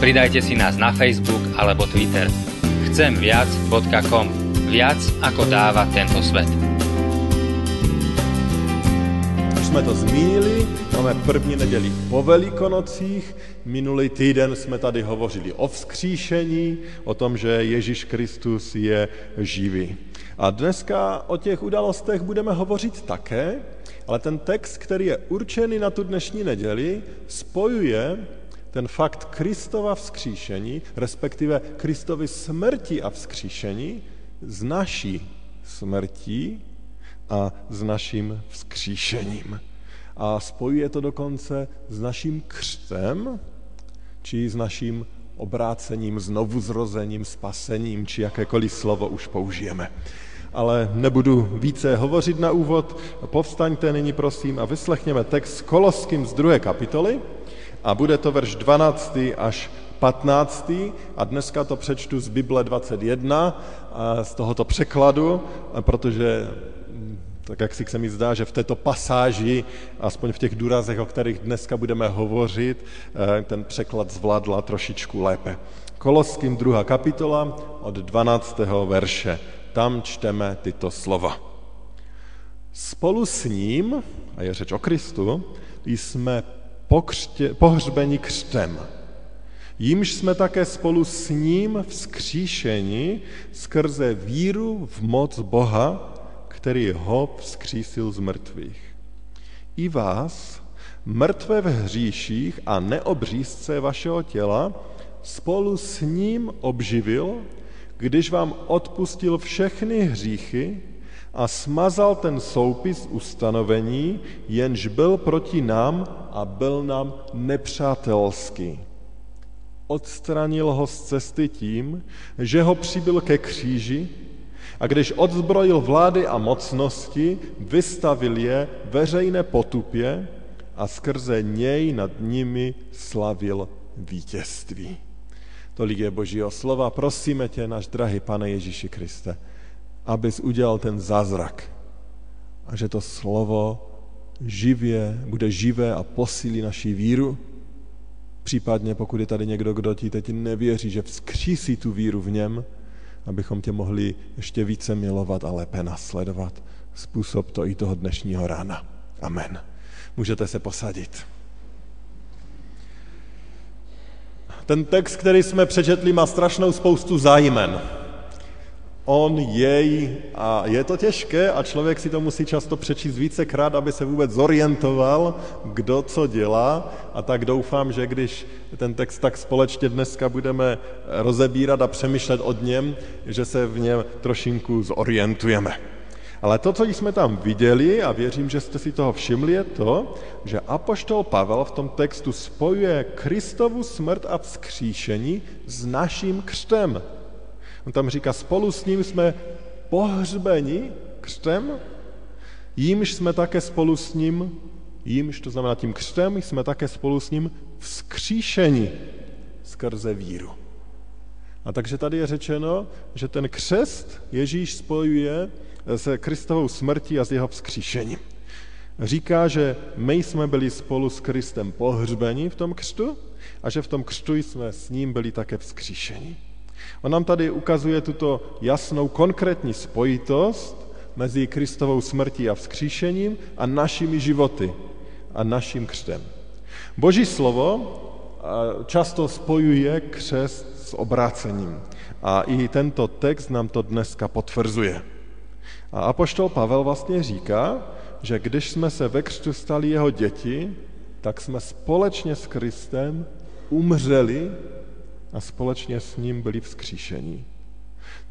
Pridajte si nás na Facebook alebo Twitter. Chcemviac.com Viac ako dáva tento svet. jsme to zmínili, máme první neděli po Velikonocích, minulý týden jsme tady hovořili o vzkříšení, o tom, že Ježíš Kristus je živý. A dneska o těch událostech budeme hovořit také, ale ten text, který je určený na tu dnešní neděli, spojuje ten fakt Kristova vzkříšení, respektive Kristovy smrti a vzkříšení, s naší smrtí a s naším vzkříšením. A spojuje to dokonce s naším křtem, či s naším obrácením, znovuzrozením, spasením, či jakékoliv slovo už použijeme. Ale nebudu více hovořit na úvod. Povstaňte nyní prosím a vyslechněme text s Koloským z druhé kapitoly a bude to verš 12. až 15. a dneska to přečtu z Bible 21 z tohoto překladu, protože tak jak si se mi zdá, že v této pasáži, aspoň v těch důrazech, o kterých dneska budeme hovořit, eh, ten překlad zvládla trošičku lépe. Koloským druhá kapitola od 12. verše. Tam čteme tyto slova. Spolu s ním, a je řeč o Kristu, jsme pokřtě, pohřbeni křtem. Jímž jsme také spolu s ním vzkříšeni skrze víru v moc Boha, který ho vzkřísil z mrtvých. I vás, mrtvé v hříších a neobřízce vašeho těla, spolu s ním obživil, když vám odpustil všechny hříchy a smazal ten soupis ustanovení, jenž byl proti nám a byl nám nepřátelský. Odstranil ho z cesty tím, že ho přibyl ke kříži a když odzbrojil vlády a mocnosti, vystavil je veřejné potupě a skrze něj nad nimi slavil vítězství. Tolik je Božího slova. Prosíme tě, náš drahý Pane Ježíši Kriste, abys udělal ten zázrak a že to slovo živě, bude živé a posílí naši víru. Případně pokud je tady někdo, kdo ti teď nevěří, že vzkřísí tu víru v něm, abychom tě mohli ještě více milovat a lépe nasledovat. Způsob to i toho dnešního rána. Amen. Můžete se posadit. Ten text, který jsme přečetli, má strašnou spoustu zájmen on, jej a je to těžké a člověk si to musí často přečíst vícekrát, aby se vůbec zorientoval, kdo co dělá a tak doufám, že když ten text tak společně dneska budeme rozebírat a přemýšlet od něm, že se v něm trošinku zorientujeme. Ale to, co jsme tam viděli, a věřím, že jste si toho všimli, je to, že apoštol Pavel v tom textu spojuje Kristovu smrt a vzkříšení s naším křtem. On tam říká, spolu s ním jsme pohřbeni křtem, jímž jsme také spolu s ním, jímž to znamená tím křtem, jsme také spolu s ním vzkříšeni skrze víru. A takže tady je řečeno, že ten křest Ježíš spojuje se Kristovou smrtí a s jeho vzkříšením. Říká, že my jsme byli spolu s Kristem pohřbeni v tom křtu a že v tom křtu jsme s ním byli také vzkříšeni. On nám tady ukazuje tuto jasnou konkrétní spojitost mezi Kristovou smrtí a vzkříšením a našimi životy a naším křtem. Boží slovo často spojuje křest s obrácením. A i tento text nám to dneska potvrzuje. A apoštol Pavel vlastně říká, že když jsme se ve křtu stali jeho děti, tak jsme společně s Kristem umřeli a společně s ním byli vzkříšení.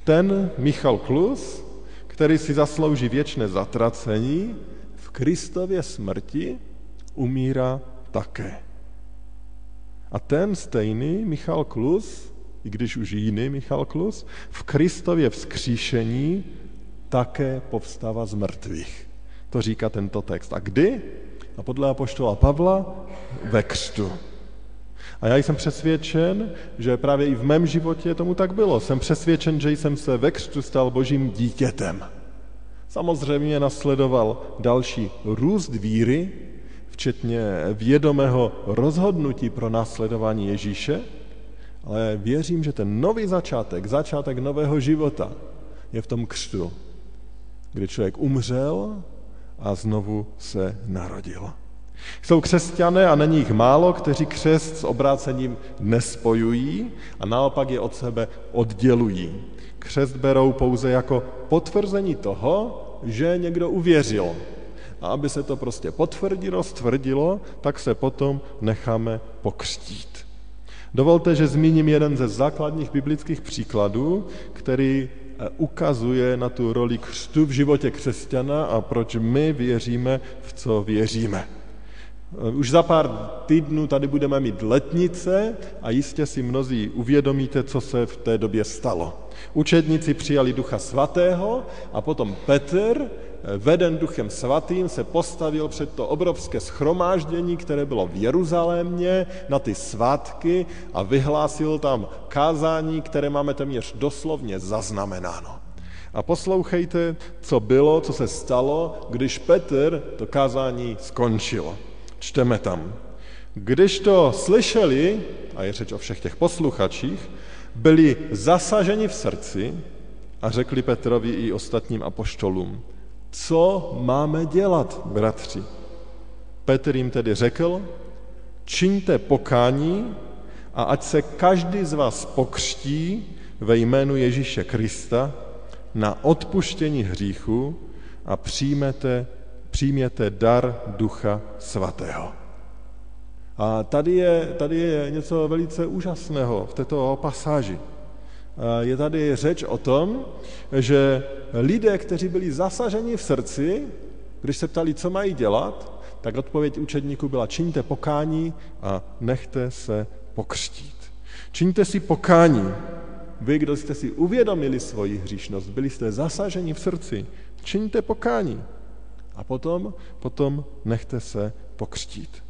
Ten Michal Klus, který si zaslouží věčné zatracení, v Kristově smrti umírá také. A ten stejný Michal Klus, i když už jiný Michal Klus, v Kristově vzkříšení také povstává z mrtvých. To říká tento text. A kdy? A podle apoštola Pavla ve křtu. A já jsem přesvědčen, že právě i v mém životě tomu tak bylo. Jsem přesvědčen, že jsem se ve křtu stal božím dítětem. Samozřejmě nasledoval další růst víry, včetně vědomého rozhodnutí pro následování Ježíše, ale věřím, že ten nový začátek, začátek nového života je v tom křtu, kdy člověk umřel a znovu se narodil. Jsou křesťané a není jich málo, kteří křest s obrácením nespojují a naopak je od sebe oddělují. Křest berou pouze jako potvrzení toho, že někdo uvěřil. A aby se to prostě potvrdilo, stvrdilo, tak se potom necháme pokřtít. Dovolte, že zmíním jeden ze základních biblických příkladů, který eh, ukazuje na tu roli křtu v životě křesťana a proč my věříme, v co věříme. Eh, už za pár týdnů tady budeme mít letnice a jistě si mnozí uvědomíte, co se v té době stalo. Učedníci přijali ducha svatého a potom Petr, eh, veden duchem svatým, se postavil před to obrovské schromáždění, které bylo v Jeruzalémě na ty svátky a vyhlásil tam kázání, které máme téměř doslovně zaznamenáno. A poslouchejte, co bylo, co se stalo, když Petr to kázání skončil. Čteme tam. Když to slyšeli, a je řeč o všech těch posluchačích, byli zasaženi v srdci a řekli Petrovi i ostatním apoštolům, co máme dělat, bratři? Petr jim tedy řekl, čiňte pokání a ať se každý z vás pokřtí ve jménu Ježíše Krista na odpuštění hříchu a přijmete přijměte dar Ducha Svatého. A tady je, tady je něco velice úžasného v této pasáži. Je tady řeč o tom, že lidé, kteří byli zasaženi v srdci, když se ptali, co mají dělat, tak odpověď učedníků byla čiňte pokání a nechte se pokřtít. Čiňte si pokání. Vy, kdo jste si uvědomili svoji hříšnost, byli jste zasaženi v srdci, čiňte pokání. A potom, potom nechte se pokřtít.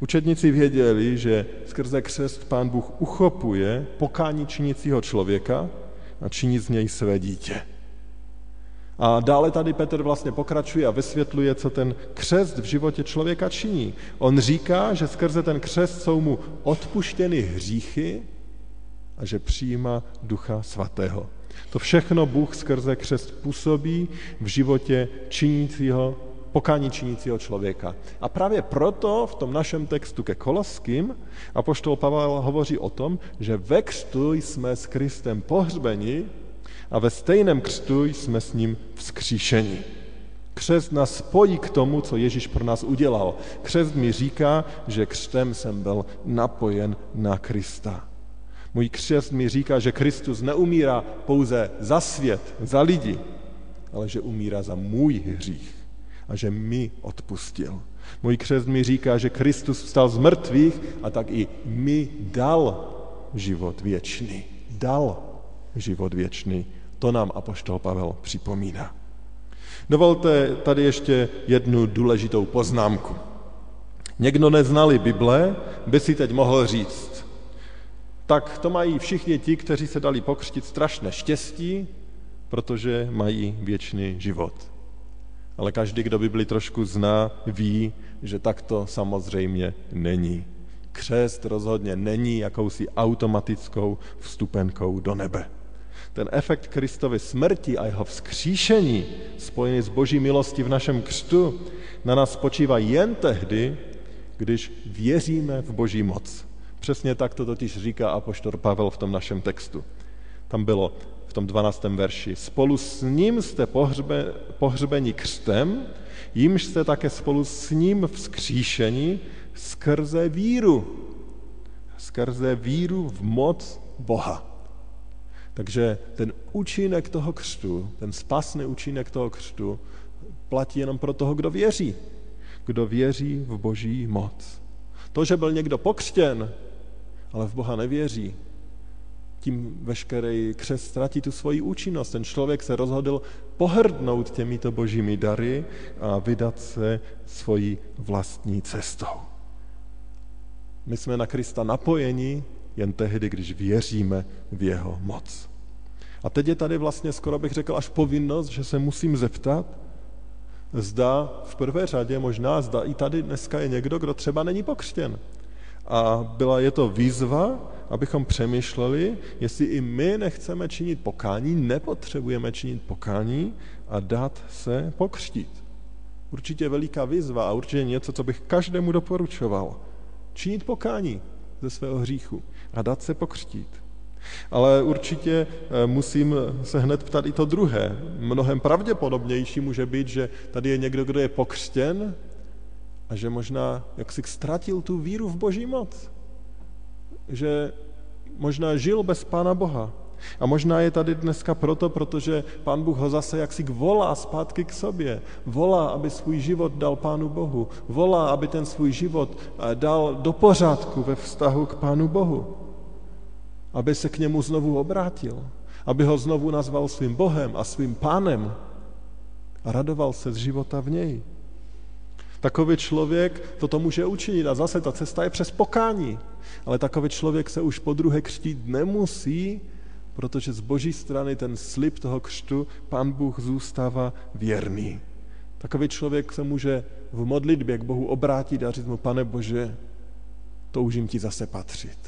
Učedníci věděli, že skrze křest pán Bůh uchopuje pokání činícího člověka a činí z něj své dítě. A dále tady Petr vlastně pokračuje a vysvětluje, co ten křest v životě člověka činí. On říká, že skrze ten křest jsou mu odpuštěny hříchy a že přijíma Ducha Svatého. To všechno Bůh skrze křest působí v životě činícího, pokání činícího člověka. A právě proto v tom našem textu ke Koloským apoštol Pavel hovoří o tom, že ve křtu jsme s Kristem pohřbeni a ve stejném křtu jsme s ním vzkříšeni. Křest nás spojí k tomu, co Ježíš pro nás udělal. Křest mi říká, že křtem jsem byl napojen na Krista. Můj křest mi říká, že Kristus neumírá pouze za svět, za lidi, ale že umírá za můj hřích a že mi odpustil. Můj křest mi říká, že Kristus vstal z mrtvých a tak i mi dal život věčný. Dal život věčný. To nám apoštol Pavel připomíná. Dovolte tady ještě jednu důležitou poznámku. Někdo neznali Bible, by si teď mohl říct, tak to mají všichni ti, kteří se dali pokřtit strašné štěstí, protože mají věčný život. Ale každý, kdo Bibli trošku zná, ví, že tak to samozřejmě není. Křest rozhodně není jakousi automatickou vstupenkou do nebe. Ten efekt Kristovy smrti a jeho vzkříšení, spojený s boží milostí v našem křtu, na nás spočívá jen tehdy, když věříme v boží moc. Přesně tak to totiž říká apoštor Pavel v tom našem textu. Tam bylo v tom 12. verši. Spolu s ním jste pohřbe, pohřbeni křtem, jimž jste také spolu s ním vzkříšeni skrze víru. Skrze víru v moc Boha. Takže ten účinek toho křtu, ten spasný účinek toho křtu platí jenom pro toho, kdo věří. Kdo věří v boží moc. To, že byl někdo pokřtěn, ale v Boha nevěří, tím veškerý křes ztratí tu svoji účinnost. Ten člověk se rozhodl pohrdnout těmito božími dary a vydat se svojí vlastní cestou. My jsme na Krista napojeni jen tehdy, když věříme v jeho moc. A teď je tady vlastně, skoro bych řekl, až povinnost, že se musím zeptat, zda v prvé řadě, možná zda i tady dneska je někdo, kdo třeba není pokřtěn. A byla je to výzva, abychom přemýšleli, jestli i my nechceme činit pokání, nepotřebujeme činit pokání a dát se pokřtít. Určitě veliká výzva a určitě něco, co bych každému doporučoval. Činit pokání ze svého hříchu a dát se pokřtít. Ale určitě eh, musím se hned ptat i to druhé. Mnohem pravděpodobnější může být, že tady je někdo, kdo je pokřtěn a že možná jak si ztratil tu víru v boží moc. Že možná žil bez Pána Boha. A možná je tady dneska proto, protože Pán Bůh ho zase jaksi volá zpátky k sobě. Volá, aby svůj život dal Pánu Bohu. Volá, aby ten svůj život eh, dal do pořádku ve vztahu k Pánu Bohu. Aby se k němu znovu obrátil. Aby ho znovu nazval svým Bohem a svým Pánem. A radoval se z života v něj. Takový člověk toto může učinit a zase ta cesta je přes pokání. Ale takový člověk se už po druhé křtít nemusí, protože z boží strany ten slib toho křtu pán Bůh zůstává věrný. Takový člověk se může v modlitbě k Bohu obrátit a říct mu, pane Bože, toužím ti zase patřit.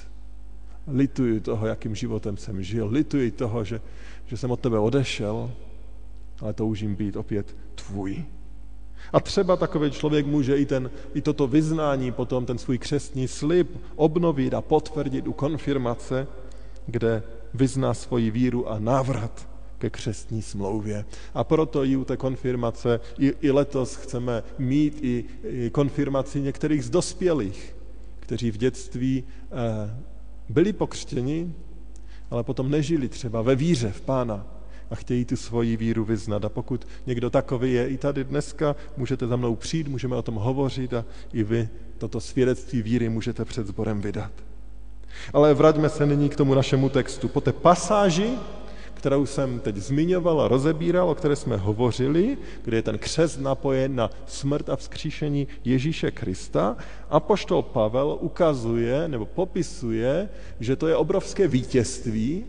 Lituji toho, jakým životem jsem žil, lituji toho, že, že jsem od tebe odešel, ale toužím být opět tvůj. A třeba takový člověk může i, ten, i toto vyznání, potom ten svůj křestní slib obnovit a potvrdit u konfirmace, kde vyzná svoji víru a návrat ke křestní smlouvě. A proto i u té konfirmace, i, i letos chceme mít i, i konfirmaci některých z dospělých, kteří v dětství eh, byli pokřtěni, ale potom nežili třeba ve víře v Pána a chtějí tu svoji víru vyznat. A pokud někdo takový je i tady dneska, můžete za mnou přijít, můžeme o tom hovořit a i vy toto svědectví víry můžete před sborem vydat. Ale vraťme se nyní k tomu našemu textu. Po té pasáži, kterou jsem teď zmiňoval a rozebíral, o které jsme hovořili, kde je ten křest napojen na smrt a vzkříšení Ježíše Krista, apoštol Pavel ukazuje nebo popisuje, že to je obrovské vítězství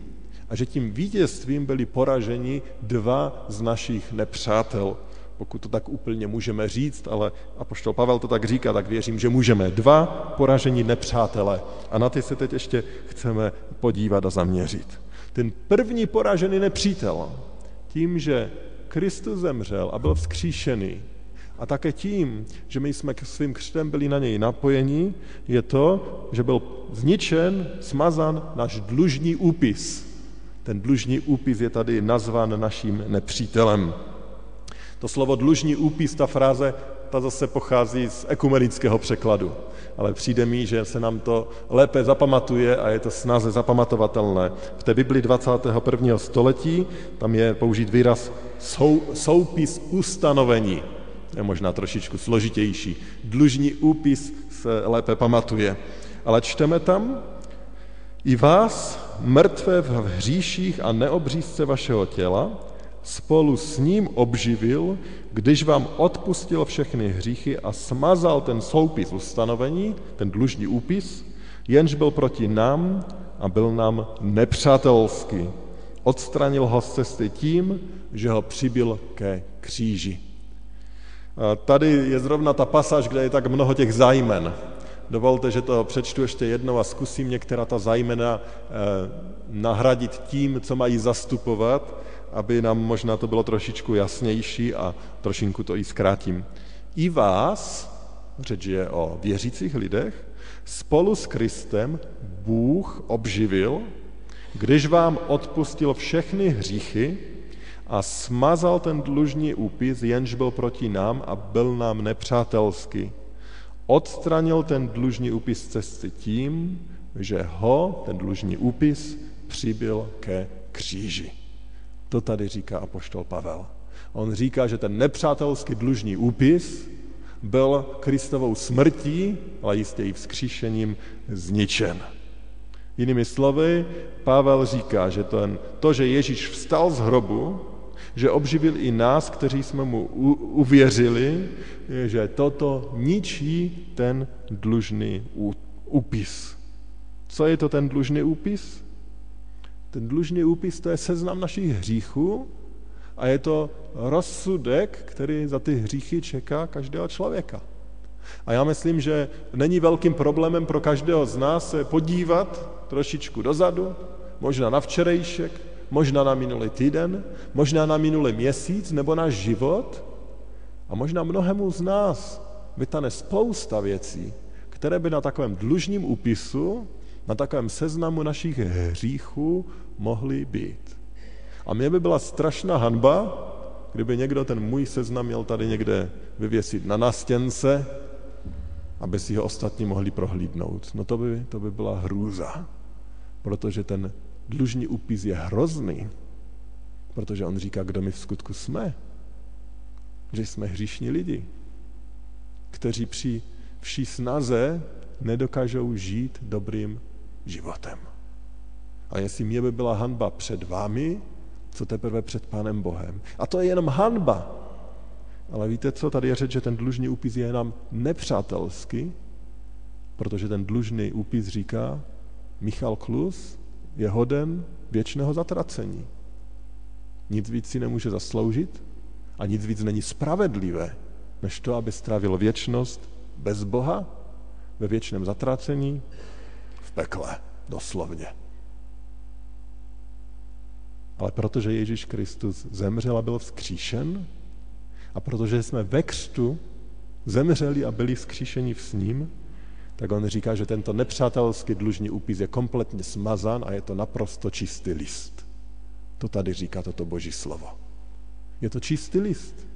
a že tím vítězstvím byli poraženi dva z našich nepřátel pokud to tak úplně můžeme říct, ale apoštol Pavel to tak říká, tak věřím, že můžeme. Dva poražení nepřátele. A na ty se teď ještě chceme podívat a zaměřit. Ten první poražený nepřítel, tím, že Kristus zemřel a byl vzkříšený, a také tím, že my jsme svým křtem byli na něj napojeni, je to, že byl zničen, smazan náš dlužní úpis. Ten dlužní úpis je tady nazvan naším nepřítelem. To slovo dlužní úpis, ta fráze, ta zase pochází z ekumenického překladu. Ale přijde mi, že se nám to lépe zapamatuje a je to snáze zapamatovatelné. V té Bibli 21. století tam je použít výraz sou, soupis ustanovení. Je možná trošičku složitější. Dlužní úpis se lépe pamatuje. Ale čteme tam, i vás, mrtvé v hříších a neobřízce vašeho těla, spolu s ním obživil, když vám odpustil všechny hříchy a smazal ten soupis ustanovení, ten dlužní úpis, jenž byl proti nám a byl nám nepřátelský. Odstranil ho z cesty tím, že ho přibil ke kříži. Tady je zrovna ta pasáž, kde je tak mnoho těch zájmen. Dovolte, že to přečtu ještě jednou a zkusím některá ta zájmena eh, nahradit tím, co mají zastupovat aby nám možná to bylo trošičku jasnější a trošinku to i zkrátím. I vás, řeč je o věřících lidech, spolu s Kristem Bůh obživil, když vám odpustil všechny hříchy a smazal ten dlužní úpis, jenž byl proti nám a byl nám nepřátelský. Odstranil ten dlužní úpis cesty tím, že ho, ten dlužní úpis, přibyl ke kříži. To tady říká apoštol Pavel. On říká, že ten nepřátelský dlužní úpis byl Kristovou smrtí, ale jistě i vzkříšením zničen. Jinými slovy, Pavel říká, že ten, to, že Ježíš vstal z hrobu, že obživil i nás, kteří jsme mu uvěřili, že toto ničí ten dlužný úpis. Co je to ten dlužný úpis? Ten dlužný úpis to je seznam našich hříchů a je to rozsudek, který za ty hříchy čeká každého člověka. A já myslím, že není velkým problémem pro každého z nás se podívat trošičku dozadu, možná na včerejšek, možná na minulý týden, možná na minulý měsíc nebo na život a možná mnohému z nás vytane spousta věcí, které by na takovém dlužním úpisu, na takovém seznamu našich hříchů mohly být. A mě by byla strašná hanba, kdyby někdo ten můj seznam měl tady někde vyvěsit na nástěnce, aby si ho ostatní mohli prohlídnout. No to by, to by byla hrůza, protože ten dlužní úpis je hrozný, protože on říká, kdo my v skutku jsme. Že jsme hříšní lidi, kteří při vší snaze nedokážou žít dobrým životem. A jestli mě by byla hanba před vámi, co teprve před Pánem Bohem. A to je jenom hanba. Ale víte co, tady je řeč, že ten dlužný úpis je nám nepřátelský, protože ten dlužný úpis říká, Michal Klus je hoden věčného zatracení. Nic víc si nemůže zasloužit a nic víc není spravedlivé, než to, aby strávil věčnost bez Boha, ve věčném zatracení, v pekle, doslovně. Ale protože Ježíš Kristus zemřel a byl vzkříšen, a protože jsme ve křtu zemřeli a byli vzkříšeni s ním, tak on říká, že tento nepřátelský dlužní úpis je kompletně smazán a je to naprosto čistý list. To tady říká toto boží slovo. Je to čistý list.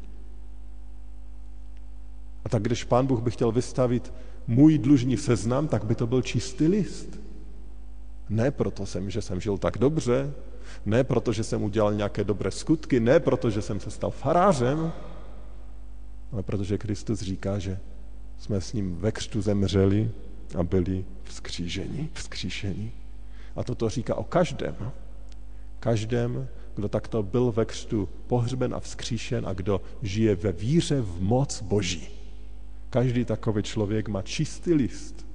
A tak když pán Bůh by chtěl vystavit můj dlužní seznam, tak by to byl čistý list. Ne proto jsem, že jsem žil tak dobře, ne proto, že jsem udělal nějaké dobré skutky, ne proto, že jsem se stal farářem, ale protože Kristus říká, že jsme s ním ve křtu zemřeli a byli vzkříženi, vzkříšení. A toto říká o každém. Každém, kdo takto byl ve křtu pohřben a vzkříšen a kdo žije ve víře v moc Boží. Každý takový člověk má čistý list.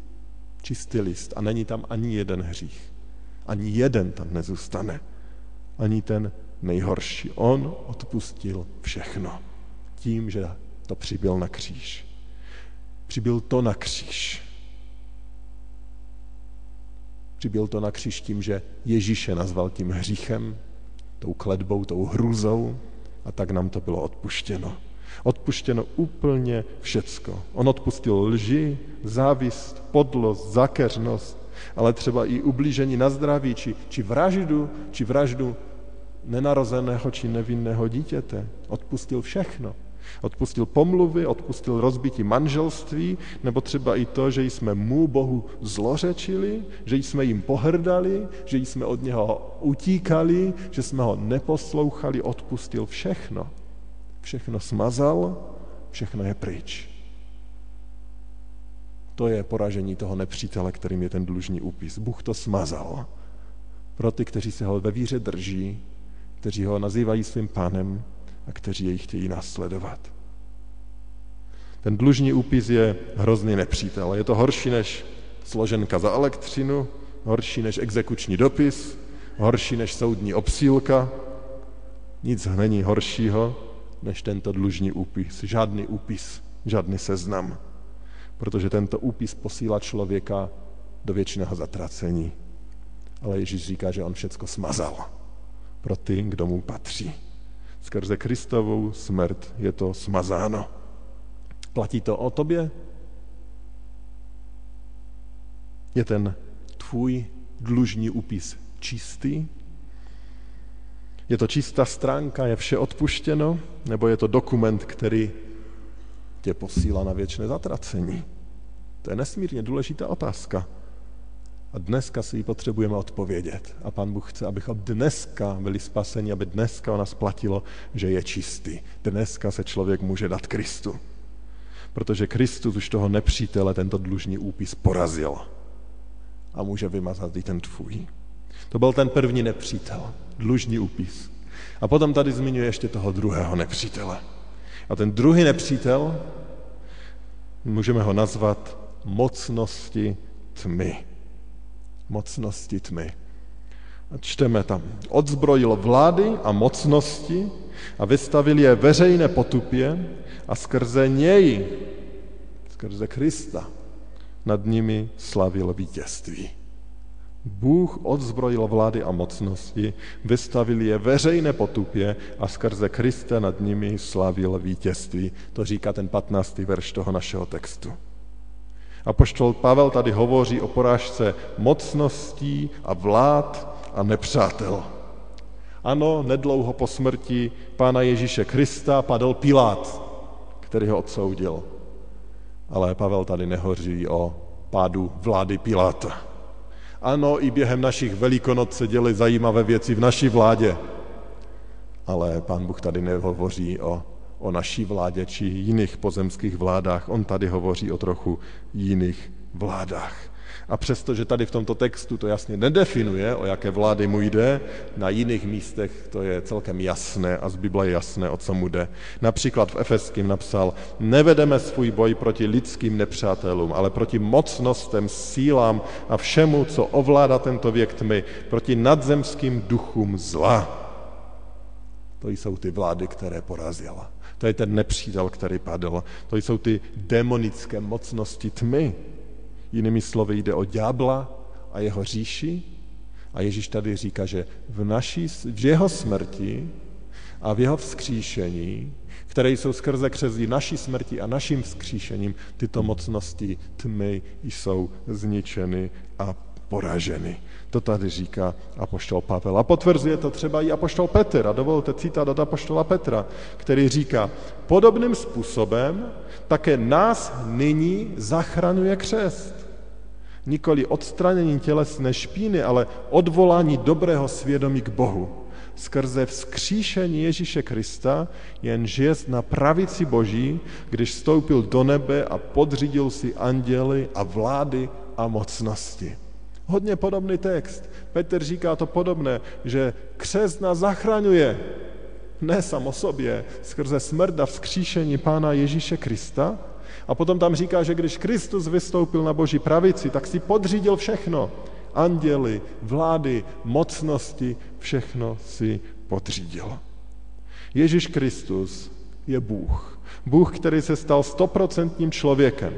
Čistý list a není tam ani jeden hřích. Ani jeden tam nezůstane. Ani ten nejhorší. On odpustil všechno tím, že to přibyl na kříž. Přibyl to na kříž. Přibyl to na kříž tím, že Ježíše nazval tím hříchem, tou kledbou, tou hrůzou a tak nám to bylo odpuštěno. Odpuštěno úplně všecko. On odpustil lži, závist, podlost, zakeřnost, ale třeba i ublížení na zdraví, či, či vraždu, či vraždu nenarozeného či nevinného dítěte. Odpustil všechno. Odpustil pomluvy, odpustil rozbití manželství, nebo třeba i to, že jsme mu Bohu zlořečili, že jsme jim pohrdali, že jsme od něho utíkali, že jsme ho neposlouchali, odpustil všechno. Všechno smazal, všechno je pryč. To je poražení toho nepřítele, kterým je ten dlužní úpis. Bůh to smazal. Pro ty, kteří se ho ve víře drží, kteří ho nazývají svým pánem, a kteří jej chtějí následovat. Ten dlužní úpis je hrozný nepřítel. Je to horší než složenka za elektřinu, horší než exekuční dopis, horší než soudní obsílka. Nic není horšího než tento dlužní úpis. Žádný úpis, žádný seznam. Protože tento úpis posílá člověka do věčného zatracení. Ale Ježíš říká, že on všecko smazal pro ty, kdo mu patří. Skrze Kristovou smrt je to smazáno. Platí to o tobě? Je ten tvůj dlužní úpis čistý? Je to čistá stránka, je vše odpuštěno? Nebo je to dokument, který tě posílá na věčné zatracení? To je nesmírně důležitá otázka. A dneska si ji potřebujeme odpovědět. A Pán Bůh chce, abychom dneska byli spaseni, aby dneska o nás platilo, že je čistý. Dneska se člověk může dát Kristu. Protože Kristus už toho nepřítele tento dlužní úpis porazil. a může vymazat i ten tvůj. To byl ten první nepřítel, dlužní úpis. A potom tady zmiňuje ještě toho druhého nepřítele. A ten druhý nepřítel, můžeme ho nazvat mocnosti tmy. Mocnosti tmy. A čteme tam. Odzbrojil vlády a mocnosti a vystavil je veřejné potupě a skrze něj, skrze Krista, nad nimi slavil vítězství. Bůh odzbrojil vlády a mocnosti, vystavil je veřejné potupě a skrze Krista nad nimi slavil vítězství. To říká ten 15. verš toho našeho textu. A poštol Pavel tady hovoří o porážce mocností a vlád a nepřátel. Ano, nedlouho po smrti pána Ježíše Krista padl Pilát, který ho odsoudil. Ale Pavel tady nehoří o pádu vlády Piláta. Ano, i během našich velikonoc se děly zajímavé věci v naší vládě, ale pán Bůh tady nehovoří o, o naší vládě či jiných pozemských vládách, on tady hovoří o trochu jiných vládách. A přestože tady v tomto textu to jasně nedefinuje, o jaké vlády mu jde, na jiných místech to je celkem jasné a z Bible je jasné, o co mu jde. Například v Efeským napsal, nevedeme svůj boj proti lidským nepřátelům, ale proti mocnostem, sílám a všemu, co ovládá tento věk tmy, proti nadzemským duchům zla. To jsou ty vlády, které porazila. To je ten nepřítel, který padl. To jsou ty demonické mocnosti tmy, Jinými slovy jde o ďábla a jeho říši. A Ježíš tady říká, že v, naší, v jeho smrti a v jeho vzkříšení, které jsou skrze křezí naší smrti a naším vzkříšením, tyto mocnosti tmy jsou zničeny a poraženy. To tady říká apoštol Pavel. A potvrzuje to třeba i apoštol Petr. A dovolte citát od apoštola Petra, který říká, podobným způsobem také nás nyní zachraňuje křest nikoli odstranění tělesné špíny, ale odvolání dobrého svědomí k Bohu. Skrze vzkříšení Ježíše Krista, jen žije na pravici Boží, když vstoupil do nebe a podřídil si anděly a vlády a mocnosti. Hodně podobný text. Petr říká to podobné, že křest nás zachraňuje. Ne sam o sobě, skrze smrt a vzkříšení Pána Ježíše Krista, a potom tam říká, že když Kristus vystoupil na boží pravici, tak si podřídil všechno. Anděly, vlády, mocnosti, všechno si podřídil. Ježíš Kristus je Bůh. Bůh, který se stal stoprocentním člověkem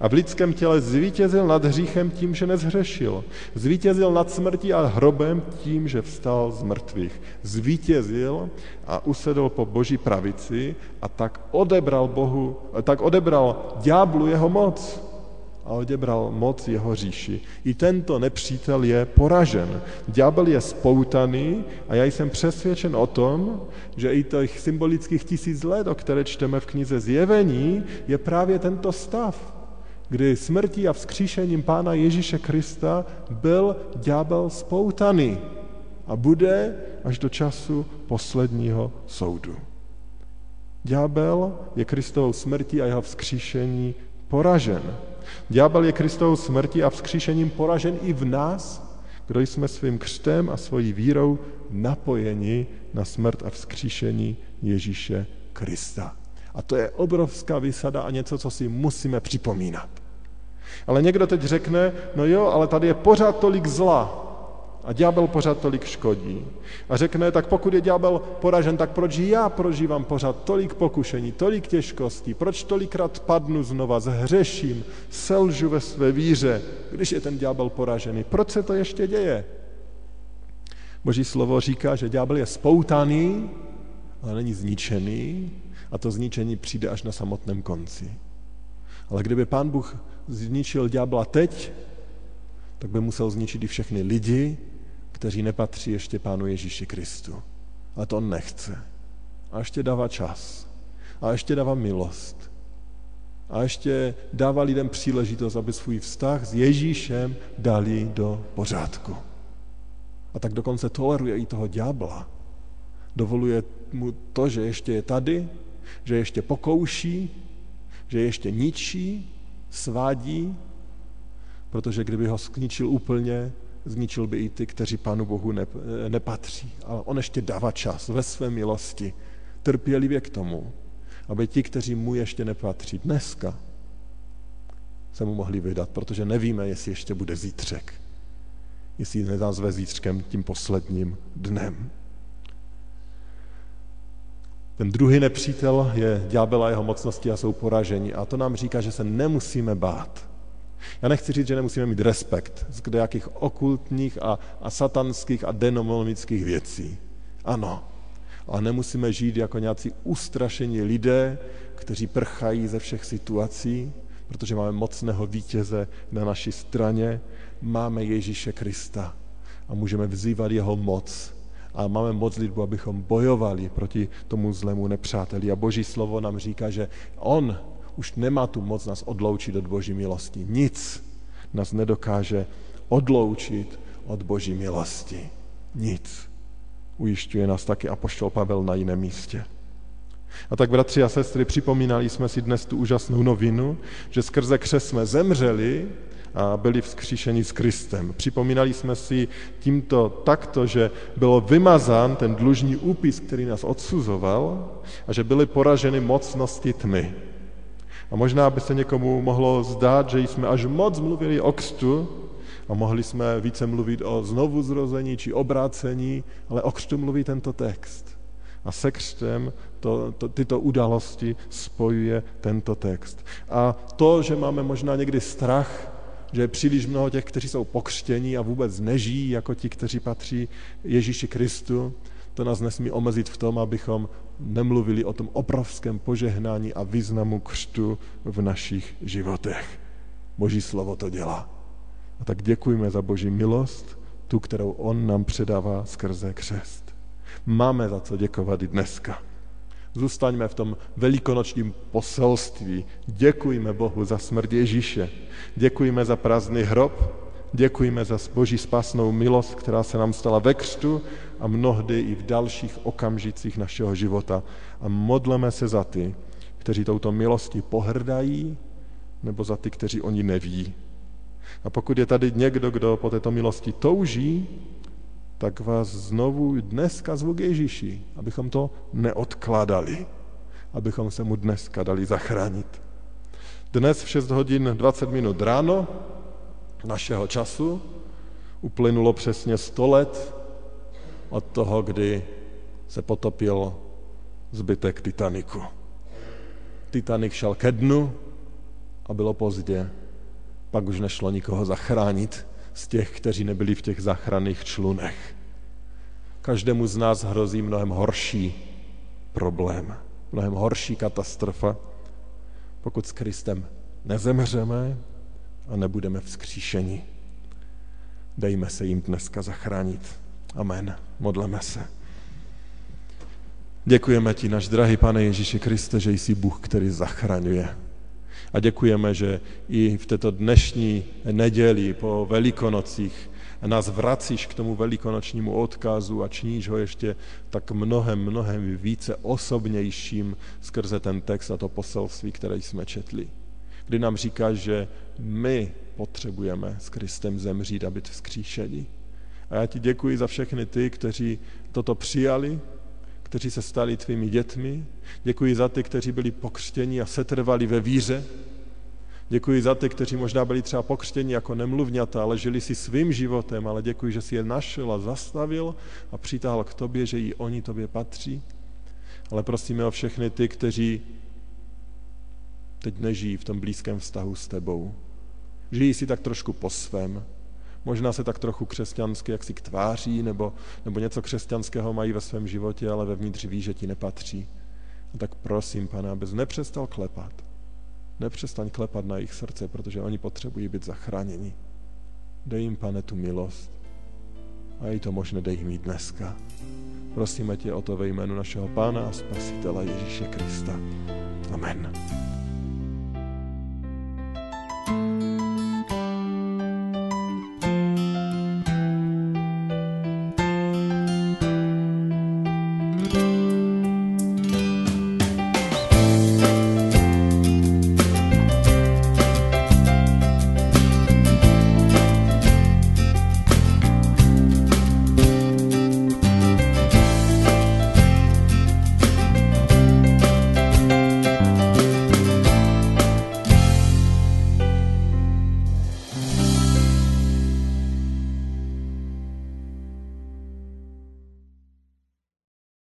a v lidském těle zvítězil nad hříchem tím, že nezhřešil. Zvítězil nad smrtí a hrobem tím, že vstal z mrtvých. Zvítězil a usedl po boží pravici a tak odebral Bohu, tak odebral ďáblu jeho moc a odebral moc jeho říši. I tento nepřítel je poražen. Ďábel je spoutaný a já jsem přesvědčen o tom, že i těch symbolických tisíc let, o které čteme v knize Zjevení, je právě tento stav kdy smrtí a vzkříšením Pána Ježíše Krista byl ďábel spoutaný a bude až do času posledního soudu. Ďábel je Kristovou smrtí a jeho vzkříšení poražen. Ďábel je Kristovou smrtí a vzkříšením poražen i v nás, kdo jsme svým křtem a svojí vírou napojeni na smrt a vzkříšení Ježíše Krista. A to je obrovská vysada a něco, co si musíme připomínat. Ale někdo teď řekne, no jo, ale tady je pořád tolik zla a ďábel pořád tolik škodí. A řekne, tak pokud je ďábel poražen, tak proč já prožívám pořád tolik pokušení, tolik těžkostí, proč tolikrát padnu znova, zhřeším, selžu ve své víře, když je ten ďábel poražený. Proč se to ještě děje? Boží slovo říká, že ďábel je spoutaný, ale není zničený, a to zničení přijde až na samotném konci. Ale kdyby pán Bůh zničil ďábla teď, tak by musel zničit i všechny lidi, kteří nepatří ještě pánu Ježíši Kristu. Ale to on nechce. A ještě dává čas. A ještě dává milost. A ještě dává lidem příležitost, aby svůj vztah s Ježíšem dali do pořádku. A tak dokonce toleruje i toho ďábla. Dovoluje mu to, že ještě je tady, že ještě pokouší, že ještě ničí, svádí, protože kdyby ho zničil úplně, zničil by i ty, kteří Pánu Bohu nepatří. Ale on ještě dává čas ve své milosti, trpělivě k tomu, aby ti, kteří mu ještě nepatří dneska, se mu mohli vydat, protože nevíme, jestli ještě bude zítřek. Jestli nezazve zítřkem tím posledním dnem. Ten druhý nepřítel je ďábel a jeho mocnosti a jsou poražení. A to nám říká, že se nemusíme bát. Já nechci říct, že nemusíme mít respekt z jakých okultních a, a satanských a denomických věcí. Ano, ale nemusíme žít jako nějací ustrašení lidé, kteří prchají ze všech situací, protože máme mocného vítěze na naší straně, máme Ježíše Krista a můžeme vzývat jeho moc a máme modlitbu, abychom bojovali proti tomu zlému nepřáteli. A Boží slovo nám říká, že on už nemá tu moc nás odloučit od Boží milosti. Nic nás nedokáže odloučit od Boží milosti. Nic. Ujišťuje nás taky Apoštol Pavel na jiném místě. A tak, bratři a sestry, připomínali jsme si dnes tu úžasnou novinu, že skrze křes jsme zemřeli byli vzkříšeni s Kristem. Připomínali jsme si tímto takto, že bylo vymazán ten dlužní úpis, který nás odsuzoval a že byly poraženy mocnosti tmy. A možná by se někomu mohlo zdát, že jsme až moc mluvili o křtu a mohli jsme více mluvit o znovu zrození či obrácení, ale o křtu mluví tento text. A se křtem to, to, tyto události spojuje tento text. A to, že máme možná někdy strach, že je příliš mnoho těch, kteří jsou pokřtění a vůbec nežijí jako ti, kteří patří Ježíši Kristu, to nás nesmí omezit v tom, abychom nemluvili o tom obrovském požehnání a významu křtu v našich životech. Boží slovo to dělá. A tak děkujeme za Boží milost, tu, kterou On nám předává skrze křest. Máme za co děkovat i dneska. Zůstaňme v tom velikonočním poselství. Děkujme Bohu za smrt Ježíše. Děkujme za prázdný hrob. Děkujme za Boží spásnou milost, která se nám stala ve křtu a mnohdy i v dalších okamžicích našeho života. A modleme se za ty, kteří touto milosti pohrdají, nebo za ty, kteří oni neví. A pokud je tady někdo, kdo po této milosti touží, tak vás znovu dneska zvu k Ježíši, abychom to neodkládali, abychom se mu dneska dali zachránit. Dnes v 6 hodin 20 minut ráno našeho času uplynulo přesně 100 let od toho, kdy se potopil zbytek Titaniku. Titanic šel ke dnu a bylo pozdě. Pak už nešlo nikoho zachránit z těch, kteří nebyli v těch záchranných člunech. Každému z nás hrozí mnohem horší problém, mnohem horší katastrofa, pokud s Kristem nezemřeme a nebudeme vzkříšeni. Dejme se jim dneska zachránit. Amen. Modleme se. Děkujeme ti, náš drahý pane Ježíši Kriste, že jsi Bůh, který zachraňuje. A děkujeme, že i v této dnešní neděli po velikonocích nás vracíš k tomu velikonočnímu odkazu a čníš ho ještě tak mnohem, mnohem více osobnějším skrze ten text a to poselství, které jsme četli. Kdy nám říkáš, že my potřebujeme s Kristem zemřít a být vzkříšení. A já ti děkuji za všechny ty, kteří toto přijali, kteří se stali tvými dětmi. Děkuji za ty, kteří byli pokřtěni a setrvali ve víře. Děkuji za ty, kteří možná byli třeba pokřtěni jako nemluvňata, ale žili si svým životem, ale děkuji, že si je našel a zastavil a přitáhl k tobě, že i oni tobě patří. Ale prosíme o všechny ty, kteří teď nežijí v tom blízkém vztahu s tebou. Žijí si tak trošku po svém, možná se tak trochu křesťansky jak si k tváří, nebo, nebo něco křesťanského mají ve svém životě, ale vevnitř ví, že ti nepatří. No tak prosím, pane, abys nepřestal klepat. Nepřestaň klepat na jejich srdce, protože oni potřebují být zachráněni. Dej jim, pane, tu milost. A i to možné dej jim dneska. Prosíme tě o to ve jménu našeho Pána a Spasitele Ježíše Krista. Amen.